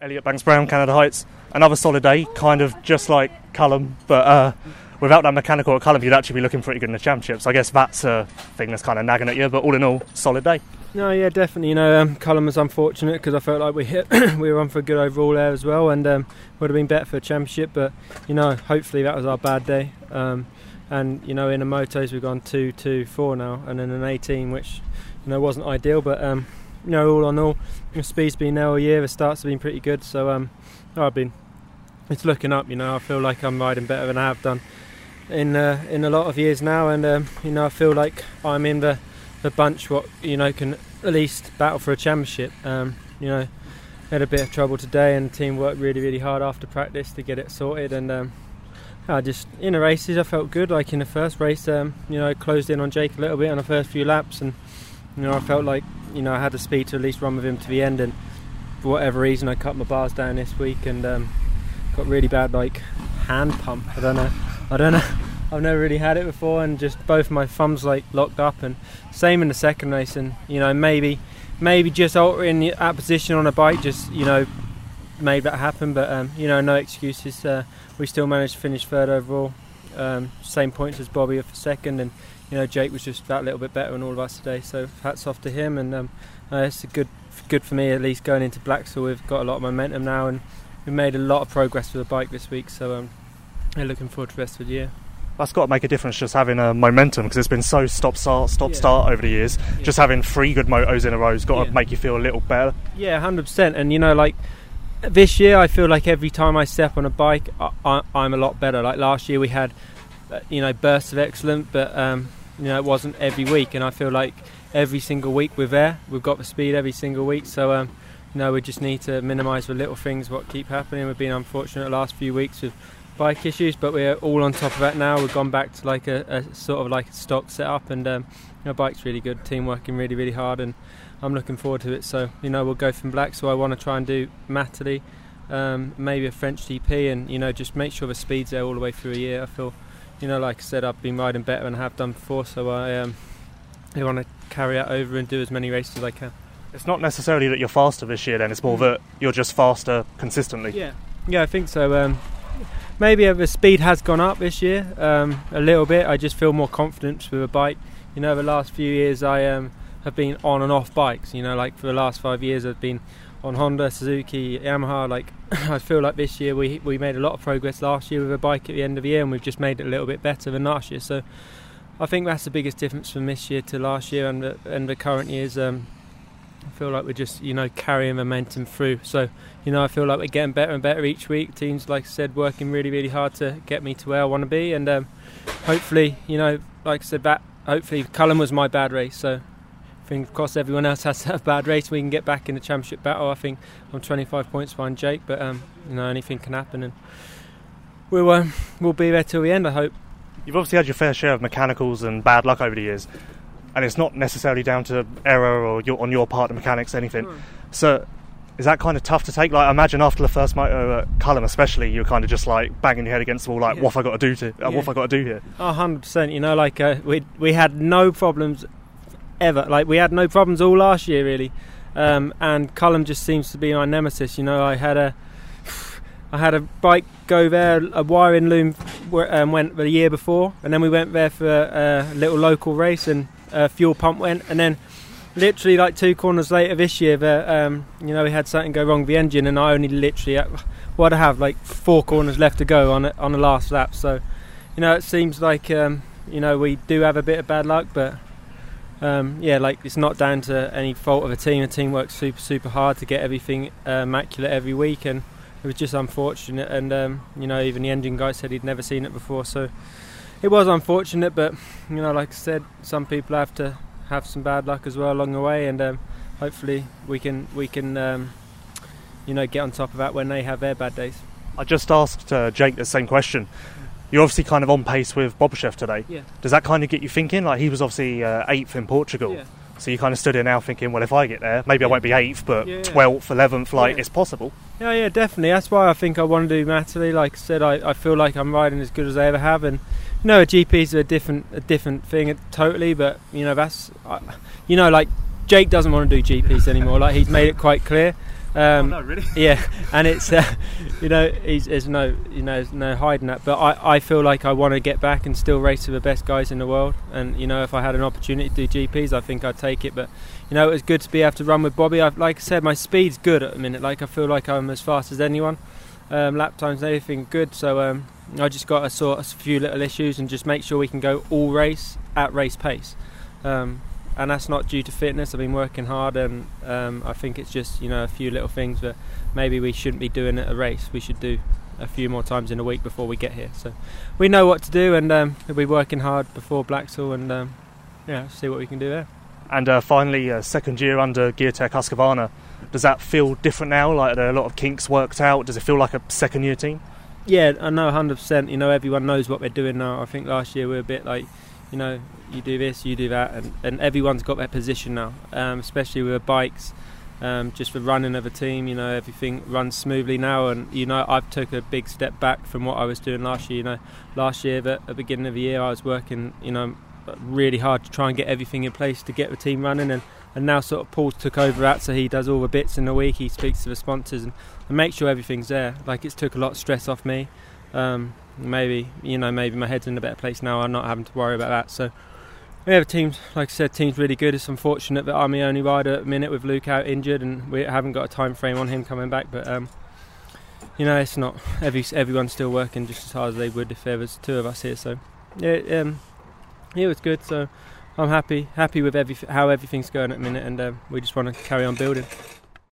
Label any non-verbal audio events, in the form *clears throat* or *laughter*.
Elliott Banks-Browne, Canada Heights. Another solid day, kind of just like Culham, but uh, without that mechanical at Culham, you'd actually be looking pretty good in the championships. I guess that's a thing that's kind of nagging at you, but all in all, solid day. No, yeah, definitely. You know, um, Culham was unfortunate because I felt like we hit, *coughs* we were on for a good overall there as well, and um, would have been better for a championship. But you know, hopefully that was our bad day. Um, and you know, in the motos we've gone two, two, four now, and then an 18, which you know wasn't ideal. But um, you know, all on all, the speed's been there all year. The starts have been pretty good, so um, I've been. It's looking up. You know, I feel like I'm riding better than I have done in uh, in a lot of years now, and um, you know, I feel like I'm in the the bunch what you know can at least battle for a championship. Um, you know, had a bit of trouble today, and the team worked really, really hard after practice to get it sorted. And um, I just in the races, I felt good. Like in the first race, um, you know, I closed in on Jake a little bit on the first few laps, and you know, I felt like you know I had the speed to at least run with him to the end. And for whatever reason, I cut my bars down this week and um, got really bad like hand pump. I don't know. I don't know. *laughs* I've never really had it before, and just both my thumbs like locked up. And same in the second race, and you know maybe maybe just altering that position on a bike just you know made that happen. But um, you know no excuses. Uh, we still managed to finish third overall, um, same points as Bobby for second, and you know Jake was just that little bit better than all of us today. So hats off to him, and um, uh, it's a good good for me at least going into Blaxhall. We've got a lot of momentum now, and we've made a lot of progress with the bike this week. So um, yeah, looking forward to the rest of the year that's got to make a difference just having a momentum because it's been so stop start stop yeah. start over the years yeah. just having three good motos in a row has got yeah. to make you feel a little better yeah 100% and you know like this year I feel like every time I step on a bike I, am a lot better like last year we had uh, you know bursts of excellence but um, you know it wasn't every week and I feel like every single week we're there we've got the speed every single week so um, you know we just need to minimise the little things what keep happening we've been unfortunate the last few weeks with bike issues, but we're all on top of that now. We've gone back to like a, a sort of like a stock setup, and um, our bike's really good. Team working really, really hard, and I'm looking forward to it. So you know, we'll go from black. So I want to try and do Matterley, um, maybe a French GP, and you know, just make sure the speed's there all the way through a year. I feel, you know, like I said, I've been riding better than I have done before, so I um, I want to carry that over and do as many races as I can. It's not necessarily that you're faster this year, then. It's more mm. that you're just faster consistently. Yeah, yeah, I think so. Um, maybe the speed has gone up this year um, a little bit. I just feel more confident with a bike. You know, the last few years I um, have been on and off bikes. You know, like for the last five years I've been on Honda, Suzuki, Yamaha. Like *clears throat* I feel like this year we we made a lot of progress last year with a bike at the end of the year, and we've just made it a little bit better than last year. So I think that's the biggest difference from this year to last year and the, and the current years. Um, I feel like we're just you know carrying momentum through. So you know I feel like we're getting better and better each week. Teams, like I said, working really really hard to get me to where I want to be, and um, hopefully you know like I said that hopefully Culham was my bad race. So I think of course everyone else has to have a bad race. We can get back in the championship battle. I think I'm 25 points behind Jake, but um, you know anything can happen, and we'll um, we'll be there till the end. I hope. You've obviously had your fair share of mechanicals and bad luck over the years and it's not necessarily down to error or your, on your part, the mechanics, anything. Mm. So is that kind of tough to take? Like, I imagine after the first moto at Culham, especially, you're kind of just like banging your head against the wall, like, yeah. what have I got to do to? Uh, yeah. What have I got to do here? Oh, 100%. You know, like uh, we we had no problems ever. Like we had no problems all last year, really. Um, and Culham just seems to be my nemesis. You know, I had a *sighs* I had a bike go there, a wiring loom um, went the year before, and then we went there for a, a little local race, and a fuel pump went, and then literally like two corners later this year, that um, you know we had something go wrong with the engine, and I only literally *sighs* what I have like four corners left to go on on the last lap. So you know it seems like um, you know we do have a bit of bad luck, but um, yeah, like it's not down to any fault of the team. The team works super super hard to get everything uh, immaculate every week, and it was just unfortunate. And um, you know even the engine guy said he'd never seen it before, so it was unfortunate, but you know, like I said, some people have to have some bad luck as well along the way, and um, hopefully we can we can um, you know get on top of that when they have their bad days. I just asked uh, Jake the same question. You're obviously kind of on pace with Bobryshev today. Yeah. Does that kind of get you thinking? Like he was obviously uh, eighth in Portugal. Yeah. So you kind of stood here now thinking, well, if I get there, maybe yeah. I won't be eighth, but twelfth, eleventh, like it's possible. Yeah, yeah, definitely. That's why I think I want to do Matterley. Like I said, I, I feel like I'm riding as good as I ever have, and you know, GPs are a different a different thing totally. But you know, that's you know, like Jake doesn't want to do GPs anymore. Like he's made it quite clear. Um, oh, no, really? *laughs* yeah, and it's uh, *laughs* you know he's, there's no you know no hiding that. But I, I feel like I want to get back and still race with the best guys in the world. And you know if I had an opportunity to do GPs, I think I'd take it. But you know it was good to be able to run with Bobby. I've, like I said, my speed's good at the minute. Like I feel like I'm as fast as anyone. Um, lap times and everything good. So um, I just got to sort a few little issues and just make sure we can go all race at race pace. Um, and that's not due to fitness. I've been working hard, and um, I think it's just you know a few little things that maybe we shouldn't be doing at a race. We should do a few more times in a week before we get here. So we know what to do, and um, we'll be working hard before Blackpool, and um, yeah, see what we can do there. And uh, finally, uh, second year under Geartech Husqvarna. Does that feel different now? Like are there a lot of kinks worked out? Does it feel like a second year team? Yeah, I know 100%. You know, everyone knows what we're doing now. I think last year we were a bit like, you know, you do this, you do that, and, and everyone's got their position now, um, especially with the bikes. Um, just for running of a team, you know, everything runs smoothly now, and you know, I've took a big step back from what I was doing last year. You know, last year at the beginning of the year, I was working, you know, really hard to try and get everything in place to get the team running, and, and now sort of Paul took over that, so he does all the bits in the week. He speaks to the sponsors and, and makes sure everything's there. Like it's took a lot of stress off me. Um, maybe you know, maybe my head's in a better place now. I'm not having to worry about that. So yeah, the team's like I said, team's really good. It's unfortunate that I'm the only rider at the minute with Luke out injured, and we haven't got a time frame on him coming back. But um, you know, it's not every everyone's still working just as hard as they would if there was two of us here. So yeah, um, yeah, it was good. So I'm happy, happy with every how everything's going at the minute, and um, we just want to carry on building.